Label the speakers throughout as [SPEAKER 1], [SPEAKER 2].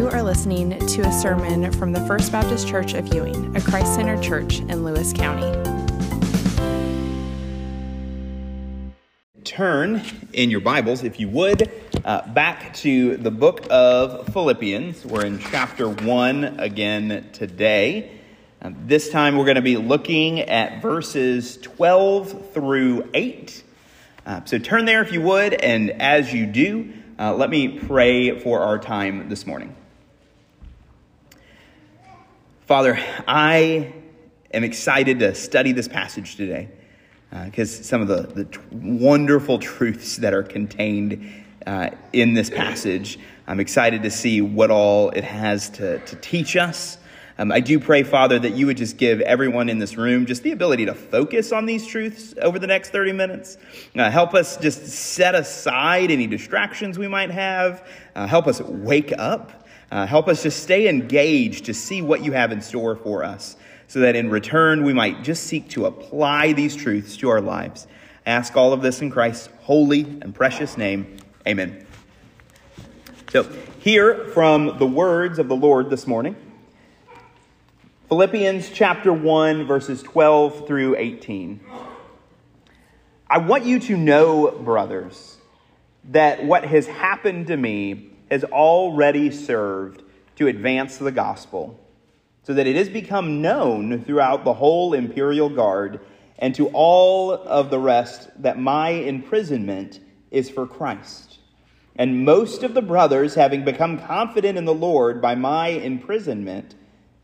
[SPEAKER 1] You are listening to a sermon from the First Baptist Church of Ewing, a Christ centered church in Lewis County.
[SPEAKER 2] Turn in your Bibles, if you would, uh, back to the book of Philippians. We're in chapter 1 again today. Um, this time we're going to be looking at verses 12 through 8. Uh, so turn there if you would, and as you do, uh, let me pray for our time this morning. Father, I am excited to study this passage today because uh, some of the, the t- wonderful truths that are contained uh, in this passage, I'm excited to see what all it has to, to teach us. Um, I do pray, Father, that you would just give everyone in this room just the ability to focus on these truths over the next 30 minutes. Uh, help us just set aside any distractions we might have. Uh, help us wake up. Uh, help us just stay engaged to see what you have in store for us so that in return we might just seek to apply these truths to our lives. I ask all of this in Christ's holy and precious name. Amen. So, hear from the words of the Lord this morning. Philippians chapter 1, verses 12 through 18. I want you to know, brothers, that what has happened to me has already served to advance the gospel, so that it has become known throughout the whole imperial guard and to all of the rest that my imprisonment is for Christ. And most of the brothers, having become confident in the Lord by my imprisonment,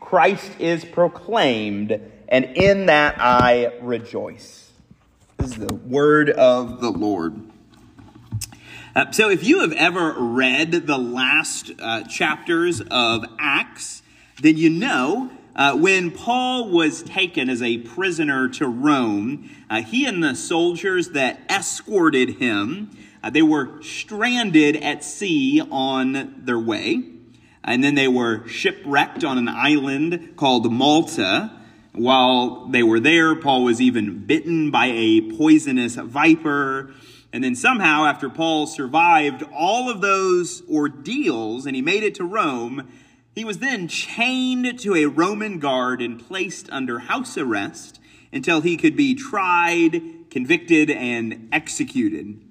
[SPEAKER 2] Christ is proclaimed, and in that I rejoice. This is the word of the Lord. Uh, so, if you have ever read the last uh, chapters of Acts, then you know uh, when Paul was taken as a prisoner to Rome, uh, he and the soldiers that escorted him, uh, they were stranded at sea on their way. And then they were shipwrecked on an island called Malta. While they were there, Paul was even bitten by a poisonous viper. And then somehow, after Paul survived all of those ordeals and he made it to Rome, he was then chained to a Roman guard and placed under house arrest until he could be tried, convicted, and executed.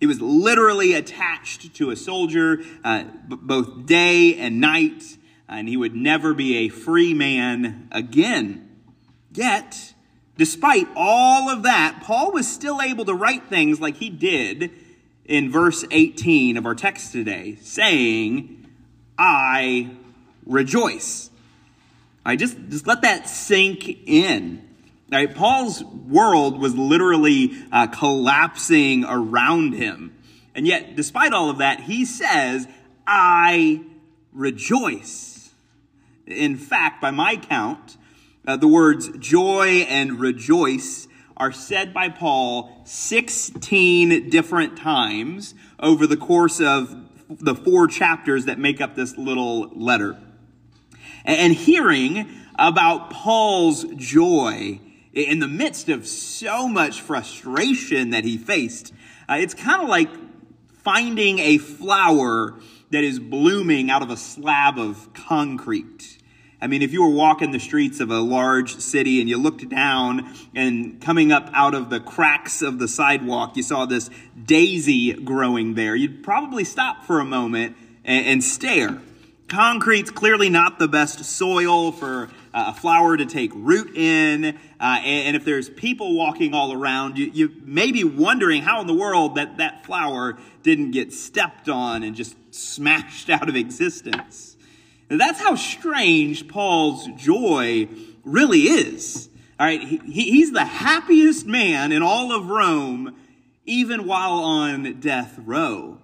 [SPEAKER 2] He was literally attached to a soldier uh, b- both day and night, and he would never be a free man again. Yet, despite all of that, Paul was still able to write things like he did in verse 18 of our text today, saying, I rejoice. I just, just let that sink in. Right? Paul's world was literally uh, collapsing around him. And yet, despite all of that, he says, I rejoice. In fact, by my count, uh, the words joy and rejoice are said by Paul 16 different times over the course of the four chapters that make up this little letter. And hearing about Paul's joy in the midst of so much frustration that he faced, uh, it's kind of like finding a flower that is blooming out of a slab of concrete. I mean, if you were walking the streets of a large city and you looked down and coming up out of the cracks of the sidewalk, you saw this daisy growing there, you'd probably stop for a moment and, and stare. Concrete's clearly not the best soil for a flower to take root in. Uh, and, and, if there's people walking all around, you, you may be wondering how in the world that that flower didn't get stepped on and just smashed out of existence. That's how strange Paul's joy really is. All right, he, he's the happiest man in all of Rome, even while on death row.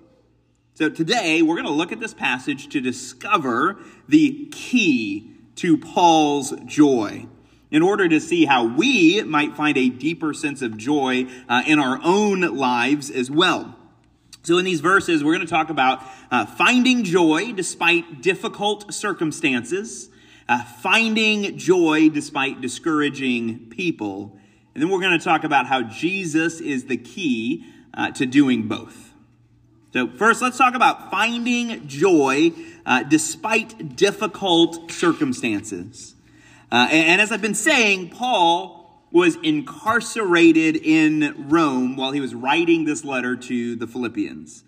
[SPEAKER 2] So today we're going to look at this passage to discover the key to Paul's joy in order to see how we might find a deeper sense of joy uh, in our own lives as well. So, in these verses, we're going to talk about uh, finding joy despite difficult circumstances, uh, finding joy despite discouraging people, and then we're going to talk about how Jesus is the key uh, to doing both. So, first, let's talk about finding joy uh, despite difficult circumstances. Uh, and, and as I've been saying, Paul was incarcerated in Rome while he was writing this letter to the Philippians.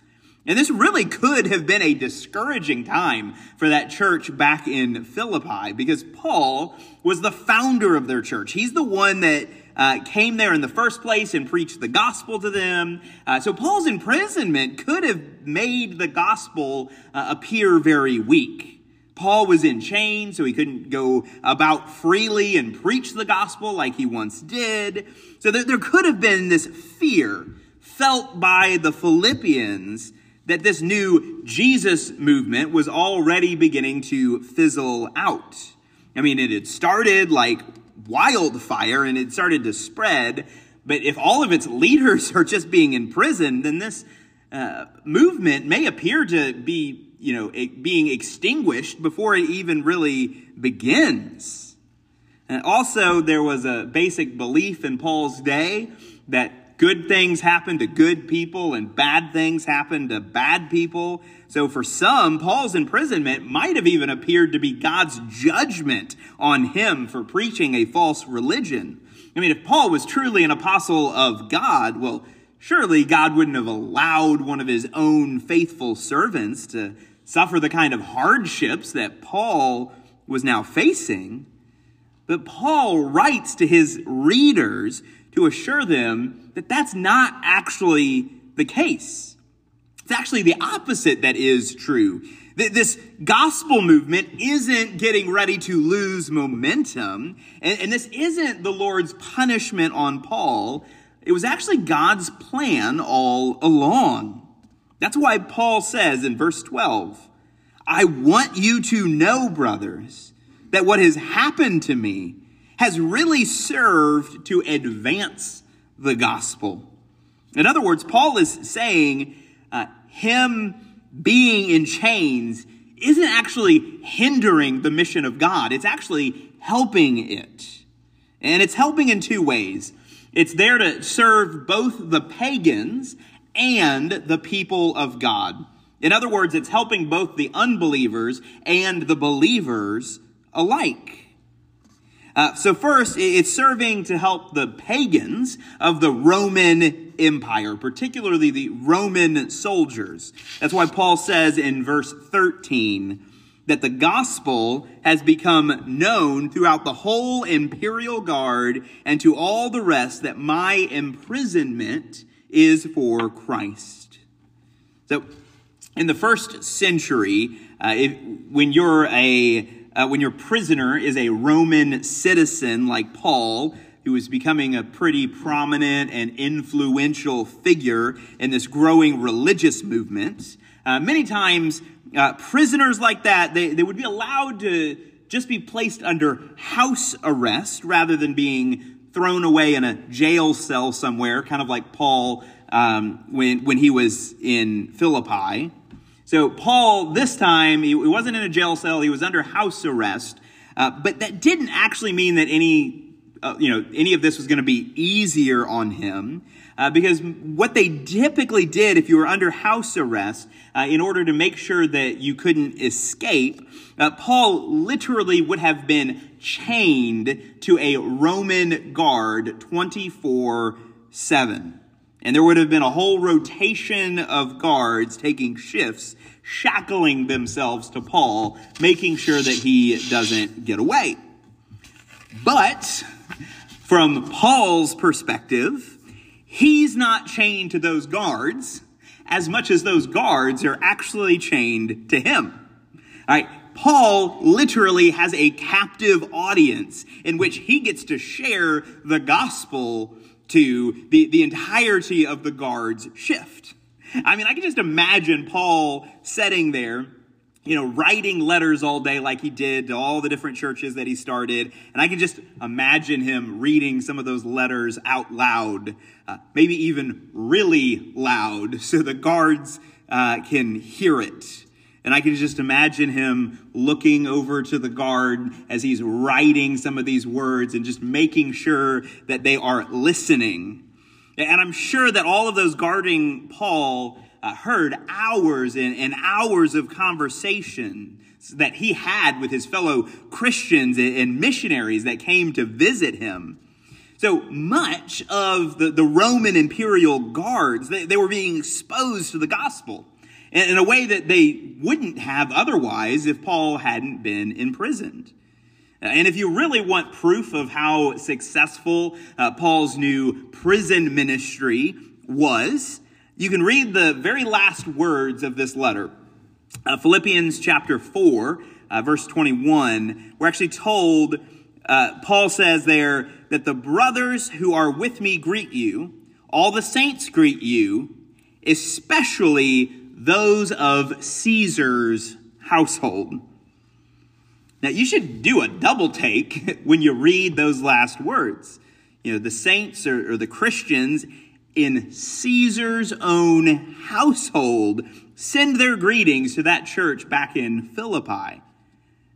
[SPEAKER 2] And this really could have been a discouraging time for that church back in Philippi because Paul was the founder of their church. He's the one that uh, came there in the first place and preached the gospel to them. Uh, so Paul's imprisonment could have made the gospel uh, appear very weak. Paul was in chains, so he couldn't go about freely and preach the gospel like he once did. So there, there could have been this fear felt by the Philippians that this new Jesus movement was already beginning to fizzle out. I mean, it had started like wildfire and it started to spread, but if all of its leaders are just being imprisoned, then this uh, movement may appear to be you know, being extinguished before it even really begins. And also, there was a basic belief in Paul's day that good things happen to good people and bad things happen to bad people. So for some, Paul's imprisonment might have even appeared to be God's judgment on him for preaching a false religion. I mean, if Paul was truly an apostle of God, well, surely God wouldn't have allowed one of his own faithful servants to suffer the kind of hardships that Paul was now facing. But Paul writes to his readers to assure them that that's not actually the case. It's actually the opposite that is true. This gospel movement isn't getting ready to lose momentum, and, this isn't the Lord's punishment on Paul. It was actually God's plan all along. That's why Paul says in verse 12, I want you to know, brothers, that what has happened to me has really served to advance the gospel. In other words, Paul is saying uh, him being in chains isn't actually hindering the mission of God, it's actually helping it. And it's helping in two ways. It's there to serve both the pagans and the people of God. In other words, it's helping both the unbelievers and the believers alike. Uh, so, first, it's serving to help the pagans of the Roman Empire, particularly the Roman soldiers. That's why Paul says in verse 13 that the gospel has become known throughout the whole imperial guard and to all the rest that my imprisonment is for Christ. So, in the first century, uh, if, when you're a uh, when your prisoner is a Roman citizen like Paul, who is becoming a pretty prominent and influential figure in this growing religious movement, uh, many times uh, prisoners like that they, they would be allowed to just be placed under house arrest rather than being thrown away in a jail cell somewhere, kind of like Paul um, when, when he was in Philippi. So, Paul, this time, he wasn't in a jail cell, he was under house arrest. Uh, but that didn't actually mean that any, uh, you know, any of this was going to be easier on him. Uh, because what they typically did if you were under house arrest, uh, in order to make sure that you couldn't escape, uh, Paul literally would have been chained to a Roman guard 24 7. And there would have been a whole rotation of guards taking shifts, shackling themselves to Paul, making sure that he doesn't get away. But from Paul's perspective, he's not chained to those guards as much as those guards are actually chained to him. All right. Paul literally has a captive audience in which he gets to share the gospel to the, the entirety of the guard's shift. I mean, I can just imagine Paul sitting there, you know, writing letters all day like he did to all the different churches that he started. And I can just imagine him reading some of those letters out loud, uh, maybe even really loud, so the guards uh, can hear it. And I can just imagine him looking over to the guard as he's writing some of these words and just making sure that they are listening. And I'm sure that all of those guarding Paul uh, heard hours and, and hours of conversation that he had with his fellow Christians and missionaries that came to visit him. So much of the, the Roman imperial guards, they, they were being exposed to the gospel in a way that they wouldn't have otherwise if Paul hadn't been imprisoned. And if you really want proof of how successful uh, Paul's new prison ministry was, you can read the very last words of this letter. Uh, Philippians chapter 4, uh, verse 21, we're actually told, uh, Paul says there, that the brothers who are with me greet you, all the saints greet you, especially those of Caesar's household. Now, you should do a double take when you read those last words. You know, the saints or, or the Christians in Caesar's own household send their greetings to that church back in Philippi.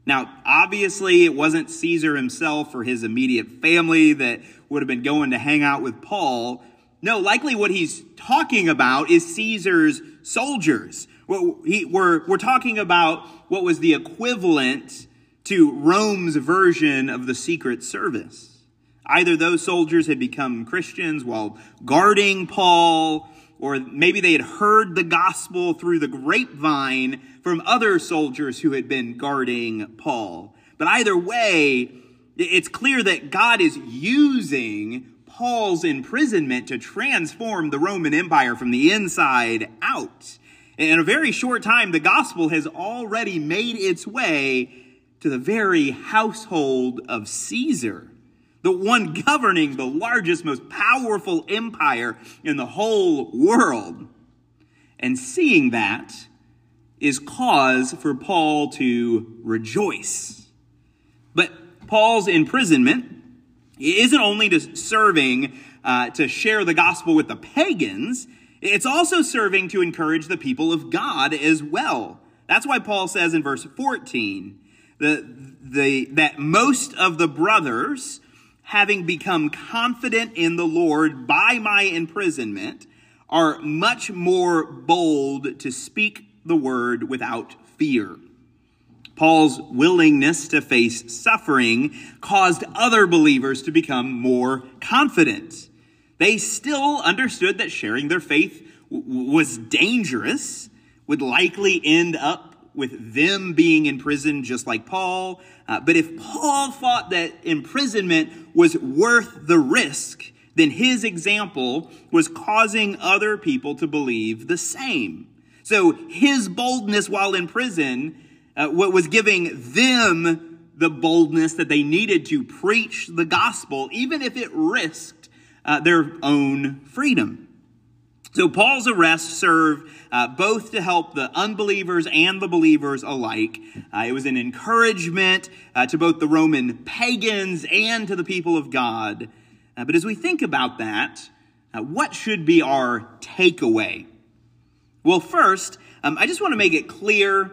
[SPEAKER 2] Now, obviously, it wasn't Caesar himself or his immediate family that would have been going to hang out with Paul. No, likely what he's talking about is Caesar's soldiers. We're, we're talking about what was the equivalent to Rome's version of the Secret Service. Either those soldiers had become Christians while guarding Paul, or maybe they had heard the gospel through the grapevine from other soldiers who had been guarding Paul. But either way, it's clear that God is using Paul's imprisonment to transform the Roman Empire from the inside out. In a very short time, the gospel has already made its way to the very household of Caesar, the one governing the largest, most powerful empire in the whole world. And seeing that is cause for Paul to rejoice. But Paul's imprisonment isn't only to serving uh, to share the gospel with the pagans, it's also serving to encourage the people of God as well. That's why Paul says in verse 14, the, the, that most of the brothers, having become confident in the Lord by my imprisonment, are much more bold to speak the word without fear. Paul's willingness to face suffering caused other believers to become more confident. They still understood that sharing their faith w- was dangerous, would likely end up with them being in prison just like Paul. Uh, but if Paul thought that imprisonment was worth the risk, then his example was causing other people to believe the same. So his boldness while in prison uh, was giving them the boldness that they needed to preach the gospel, even if it risked uh, their own freedom. So Paul's arrest served uh, both to help the unbelievers and the believers alike. Uh, it was an encouragement uh, to both the Roman pagans and to the people of God. Uh, but as we think about that, uh, what should be our takeaway? Well, first, um, I just want to make it clear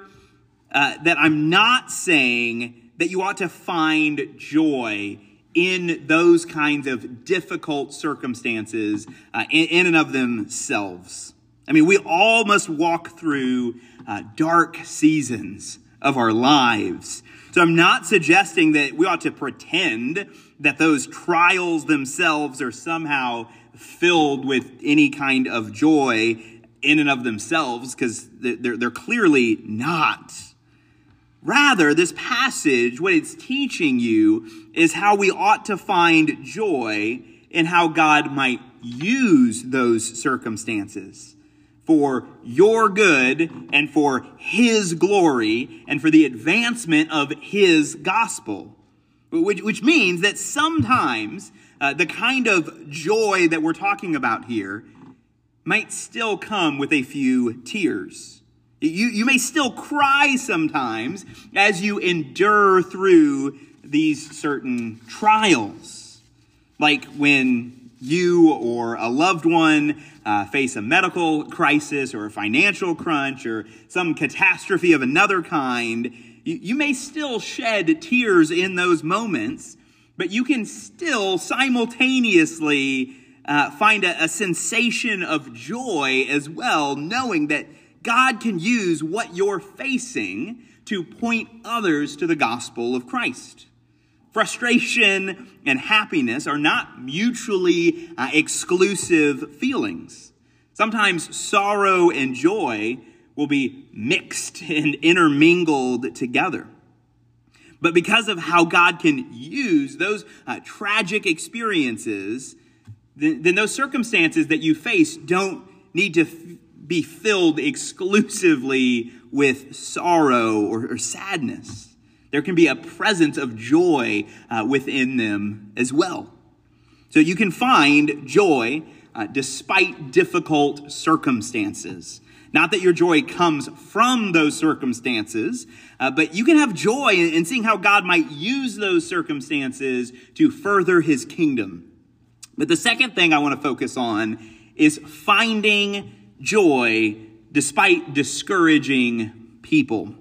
[SPEAKER 2] uh, that I'm not saying that you ought to find joy in those kinds of difficult circumstances uh, in, in, and of themselves. I mean, we all must walk through uh, dark seasons of our lives. So I'm not suggesting that we ought to pretend that those trials themselves are somehow filled with any kind of joy in and of themselves, because they're, they're clearly not. Rather, this passage, what it's teaching you is how we ought to find joy in how God might use those circumstances for your good and for His glory and for the advancement of His gospel. Which, which means that sometimes uh, the kind of joy that we're talking about here might still come with a few tears. You, you may still cry sometimes as you endure through these certain trials. Like when you or a loved one uh, face a medical crisis or a financial crunch or some catastrophe of another kind, you, you may still shed tears in those moments, but you can still simultaneously uh, find a, a sensation of joy as well, knowing that God can use what you're facing to point others to the gospel of Christ. Frustration and happiness are not mutually uh, exclusive feelings. Sometimes sorrow and joy will be mixed and intermingled together. But because of how God can use those uh, tragic experiences, then, then, those circumstances that you face don't need to be filled exclusively with sorrow or, or sadness. There can be a presence of joy uh, within them as well. So you can find joy uh, despite difficult circumstances. Not that your joy comes from those circumstances, uh, but you can have joy in, in seeing how God might use those circumstances to further his kingdom. But the second thing I want to focus on is finding joy despite discouraging people.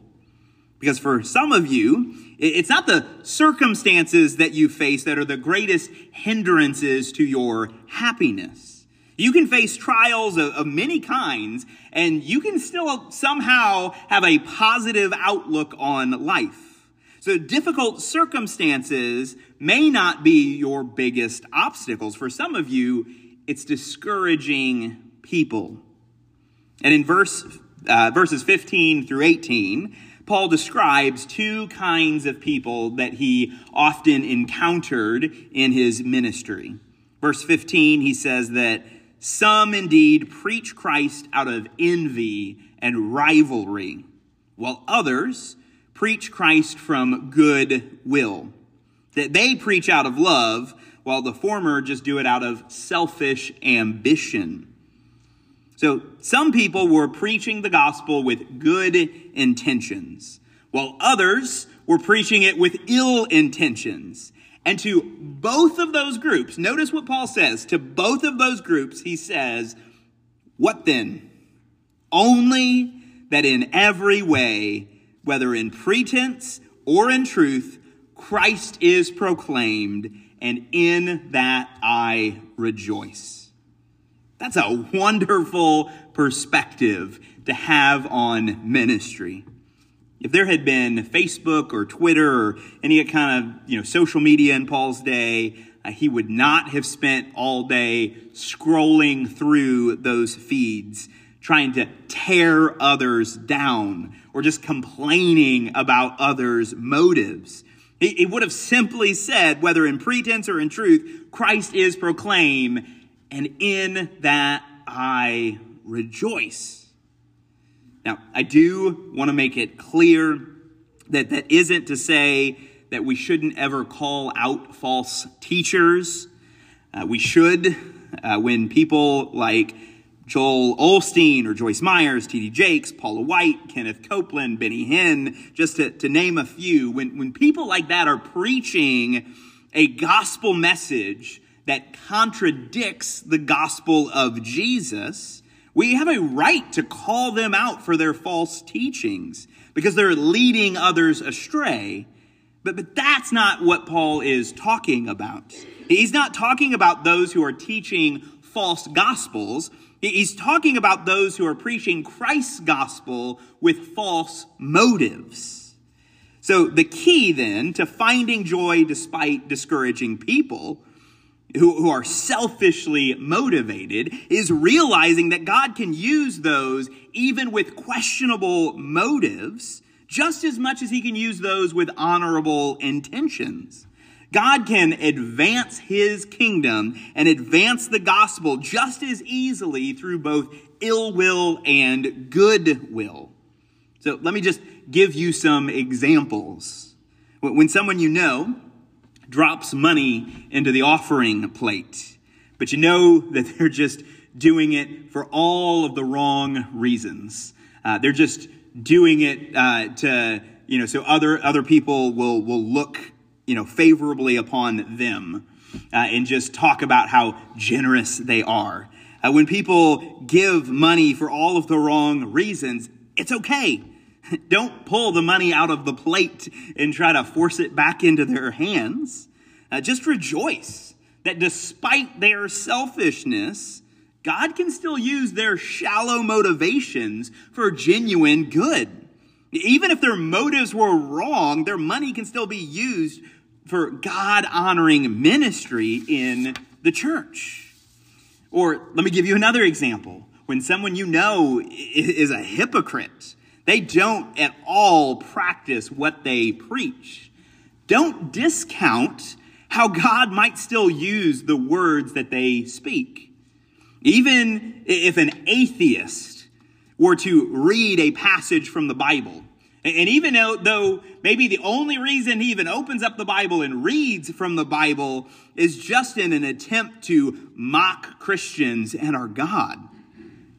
[SPEAKER 2] Because for some of you, it's not the circumstances that you face that are the greatest hindrances to your happiness. You can face trials of, of, many kinds, and you can still somehow have a positive outlook on life. So difficult circumstances may not be your biggest obstacles. For some of you, it's discouraging people. And in verse, uh, verses 15 through 18, Paul describes two kinds of people that he often encountered in his ministry. Verse 15, he says that some indeed preach Christ out of envy and rivalry, while others preach Christ from good will. That they preach out of love, while the former just do it out of selfish ambition. So some people were preaching the gospel with good intentions, while others were preaching it with ill intentions. And to both of those groups, notice what Paul says. To both of those groups, he says, What then? Only that in every way, whether in pretense or in truth, Christ is proclaimed, and in that I rejoice. That's a wonderful perspective to have on ministry. If there had been Facebook or Twitter or any kind of, you know, social media in Paul's day, uh, he would not have spent all day scrolling through those feeds trying to tear others down or just complaining about others' motives. He, he would have simply said, whether in pretense or in truth, Christ is proclaimed and in that I rejoice. Now, I do want to make it clear that that isn't to say that we shouldn't ever call out false teachers. Uh, we should, uh, when people like Joel Osteen or Joyce Myers, T.D. Jakes, Paula White, Kenneth Copeland, Benny Hinn, just to, to name a few, when, when people like that are preaching a gospel message that contradicts the gospel of Jesus, we have a right to call them out for their false teachings because they're leading others astray. But, but that's not what Paul is talking about. He's not talking about those who are teaching false gospels. He's talking about those who are preaching Christ's gospel with false motives. So the key then to finding joy despite discouraging people who, who are selfishly motivated is realizing that God can use those even with questionable motives just as much as he can use those with honorable intentions. God can advance his kingdom and advance the gospel just as easily through both ill will and good will. So let me just give you some examples. When someone you know drops money into the offering plate, but you know that they're just doing it for all of the wrong reasons. Uh, they're just doing it uh, to, you know, so other, other people will, will look, you know, favorably upon them uh, and just talk about how generous they are. Uh, when people give money for all of the wrong reasons, it's okay. Don't pull the money out of the plate and try to force it back into their hands. Uh, just rejoice that despite their selfishness, God can still use their shallow motivations for genuine good. Even if their motives were wrong, their money can still be used for God honoring ministry in the church. Or let me give you another example. When someone you know is a hypocrite, they don't at all practice what they preach. Don't discount how God might still use the words that they speak. Even if an atheist were to read a passage from the Bible, and even though maybe the only reason he even opens up the Bible and reads from the Bible is just in an attempt to mock Christians and our God,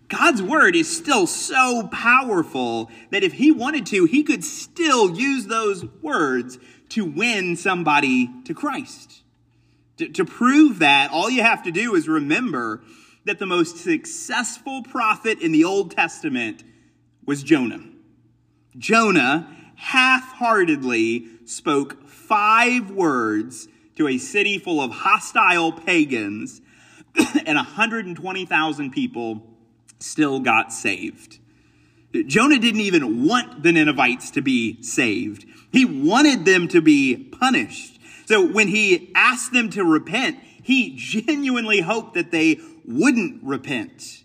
[SPEAKER 2] God's word is still so powerful that if he wanted to, he could still use those words to win somebody to Christ. To, to, prove that, all you have to do is remember that the most successful prophet in the Old Testament was Jonah. Jonah half heartedly spoke five words to a city full of hostile pagans, and 120,000 people still got saved. Jonah didn't even want the Ninevites to be saved. He wanted them to be punished. So when he asked them to repent, he genuinely hoped that they wouldn't repent.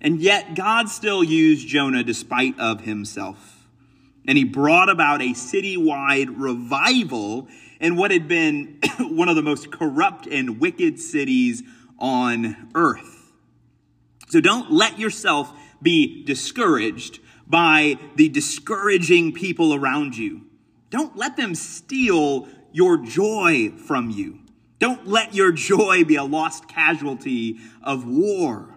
[SPEAKER 2] And yet God still used Jonah despite of himself. And he brought about a citywide revival in what had been one of the most corrupt and wicked cities on earth. So don't let yourself be discouraged by the discouraging people around you. Don't let them steal your joy from you. Don't let your joy be a lost casualty of war.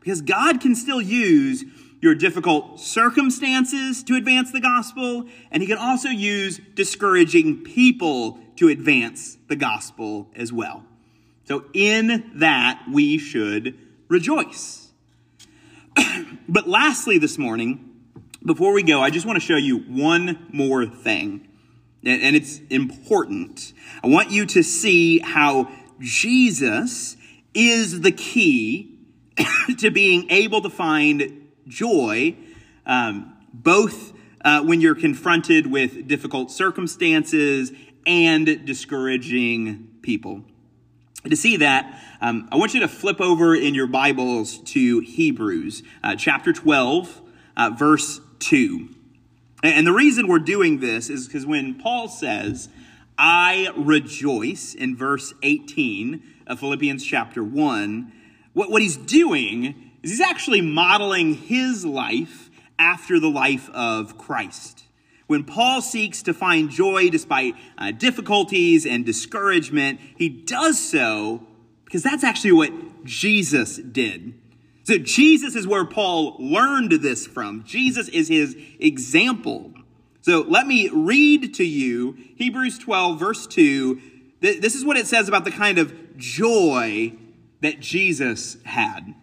[SPEAKER 2] Because God can still use your difficult circumstances to advance the gospel, and He can also use discouraging people to advance the gospel as well. So, in that, we should rejoice. but lastly, this morning, before we go, I just want to show you one more thing. And it's important. I want you to see how Jesus is the key to being able to find joy, um, both uh, when you're confronted with difficult circumstances and discouraging people. To see that, um, I want you to flip over in your Bibles to Hebrews uh, chapter 12, uh, verse 2. And the reason we're doing this is because when Paul says, I rejoice in verse 18 of Philippians chapter 1, what, what he's doing is he's actually modeling his life after the life of Christ. When Paul seeks to find joy despite uh, difficulties and discouragement, he does so because that's actually what Jesus did. So Jesus is where Paul learned this from. Jesus is his example. So let me read to you Hebrews 12, verse 2. This is what it says about the kind of joy that Jesus had.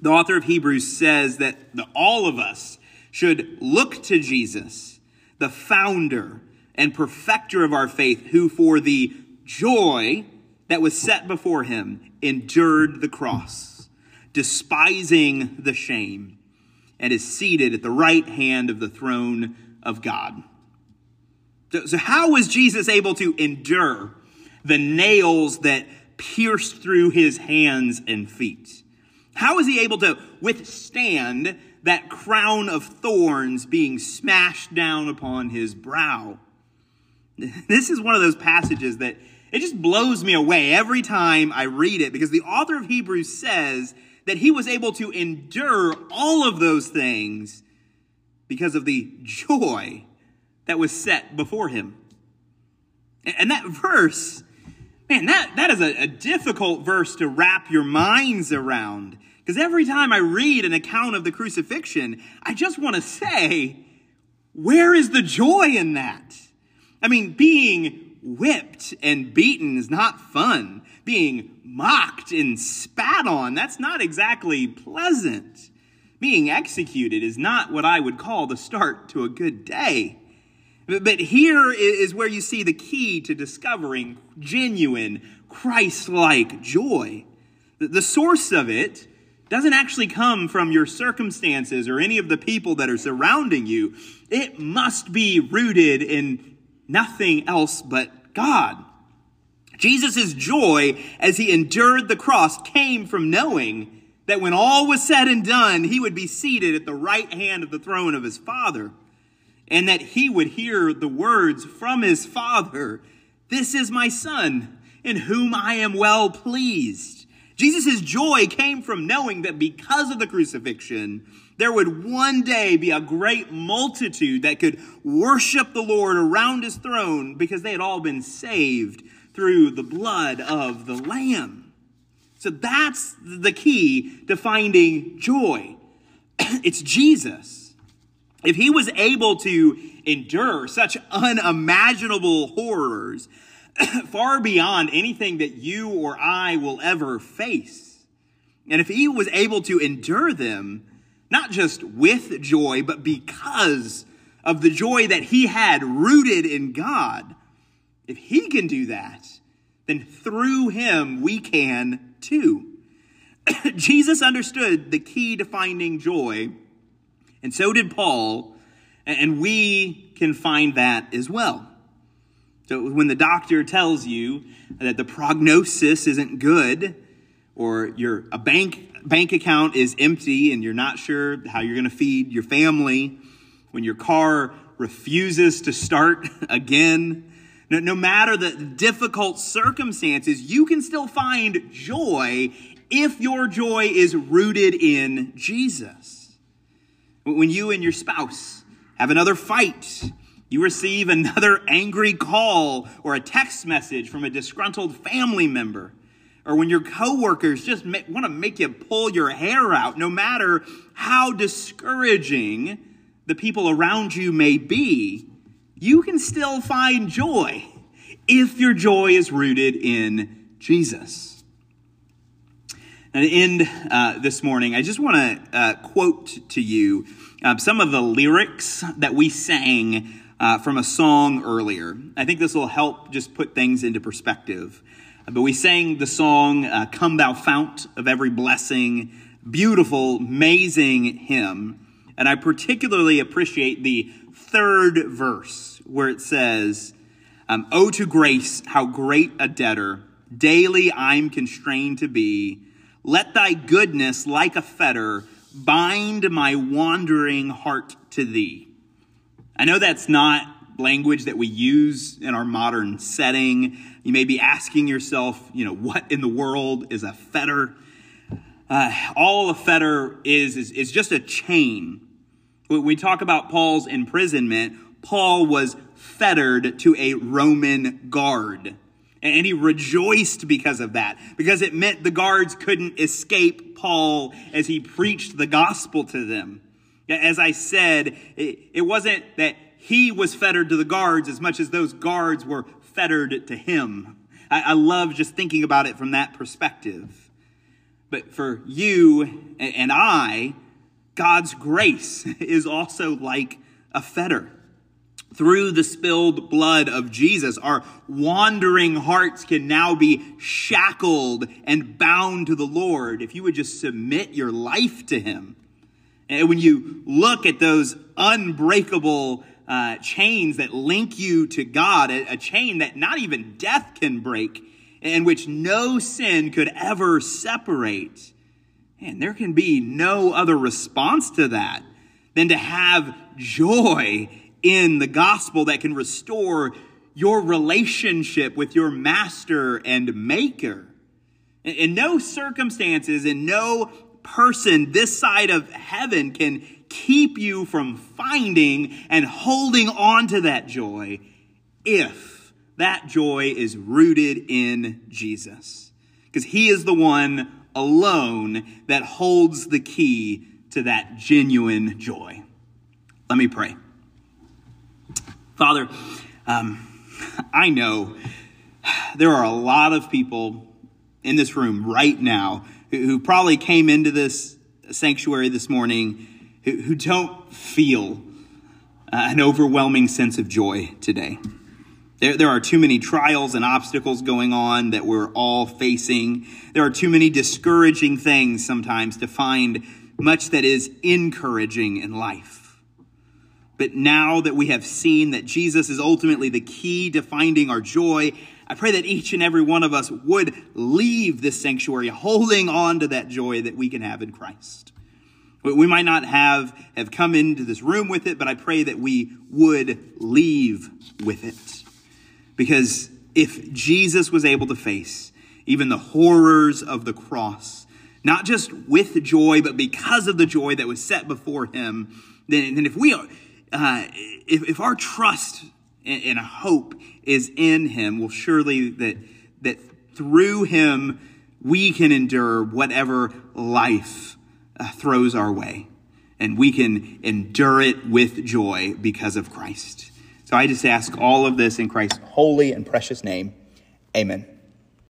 [SPEAKER 2] The author of Hebrews says that all of us should look to Jesus, the founder and perfecter of our faith, who for the joy that was set before him endured the cross, despising the shame, and is seated at the right hand of the throne of God. So, so how was Jesus able to endure the nails that pierced through his hands and feet? How was he able to withstand that crown of thorns being smashed down upon his brow? This is one of those passages that it just blows me away every time I read it because the author of Hebrews says that he was able to endure all of those things because of the joy that was set before him. And that verse, man, that, that is a, a difficult verse to wrap your minds around. Because every time I read an account of the crucifixion, I just want to say, where is the joy in that? I mean, being whipped and beaten is not fun. Being mocked and spat on, that's not exactly pleasant. Being executed is not what I would call the start to a good day. But here is where you see the key to discovering genuine, Christ like joy. The source of it doesn't actually come from your circumstances or any of the people that are surrounding you. It must be rooted in nothing else but God. Jesus' joy as he endured the cross came from knowing that when all was said and done, he would be seated at the right hand of the throne of his Father and that he would hear the words from his father This is my son, in whom I am well pleased. Jesus' joy came from knowing that because of the crucifixion, there would one day be a great multitude that could worship the Lord around his throne because they had all been saved through the blood of the Lamb. So that's the key to finding joy. it's Jesus. If he was able to endure such unimaginable horrors, far beyond anything that you or I will ever face, and if he was able to endure them, not just with joy, but because of the joy that he had rooted in God, if he can do that, then through him we can too. Jesus understood the key to finding joy and so did Paul, and we can find that as well. So when the doctor tells you that the prognosis isn't good, or your a bank bank account is empty and you're not sure how you're going to feed your family, when your car refuses to start again, no, no matter the difficult circumstances, you can still find joy if your joy is rooted in Jesus. When you and your spouse have another fight, you receive another angry call or a text message from a disgruntled family member, or when your coworkers just want to make you pull your hair out, no matter how discouraging the people around you may be, you can still find joy if your joy is rooted in Jesus. And to end uh, this morning, I just want to uh, quote to you uh, some of the lyrics that we sang uh, from a song earlier. I think this will help just put things into perspective. But we sang the song, uh, Come Thou Fount of Every Blessing, beautiful, amazing hymn. And I particularly appreciate the third verse where it says, um, Oh, to grace, how great a debtor daily I'm constrained to be let thy goodness, like a fetter, bind my wandering heart to thee. I know that's not language that we use in our modern setting. You may be asking yourself, you know, what in the world is a fetter? Uh, all a fetter is, is, is just a chain. When we talk about Paul's imprisonment, Paul was fettered to a Roman guard. And he rejoiced because of that, because it meant the guards couldn't escape Paul as he preached the gospel to them. As I said, it wasn't that he was fettered to the guards as much as those guards were fettered to him. I, love just thinking about it from that perspective. But for you and I, God's grace is also like a fetter through the spilled blood of Jesus, our wandering hearts can now be shackled and bound to the Lord if you would just submit your life to Him. And when you look at those unbreakable uh, chains that link you to God, a, a chain that not even death can break, and which no sin could ever separate, and there can be no other response to that than to have joy in the gospel that can restore your relationship with your master and maker. In no circumstances, in no person this side of heaven can keep you from finding and holding on to that joy if that joy is rooted in Jesus. Because he is the one alone that holds the key to that genuine joy. Let me pray. Father, um, I know there are a lot of people in this room right now who, probably came into this sanctuary this morning who, who don't feel uh, an overwhelming sense of joy today. There, there are too many trials and obstacles going on that we're all facing. There are too many discouraging things sometimes to find much that is encouraging in life. But now that we have seen that Jesus is ultimately the key to finding our joy, I pray that each and every one of us would leave this sanctuary holding on to that joy that we can have in Christ. We might not have, have come into this room with it, but I pray that we would leave with it. Because if Jesus was able to face even the horrors of the cross, not just with joy, but because of the joy that was set before him, then, then if we are, uh, if, if our trust and hope is in him, well, surely that, that through him we can endure whatever life uh, throws our way. And we can endure it with joy because of Christ. So I just ask all of this in Christ's holy and precious name. Amen.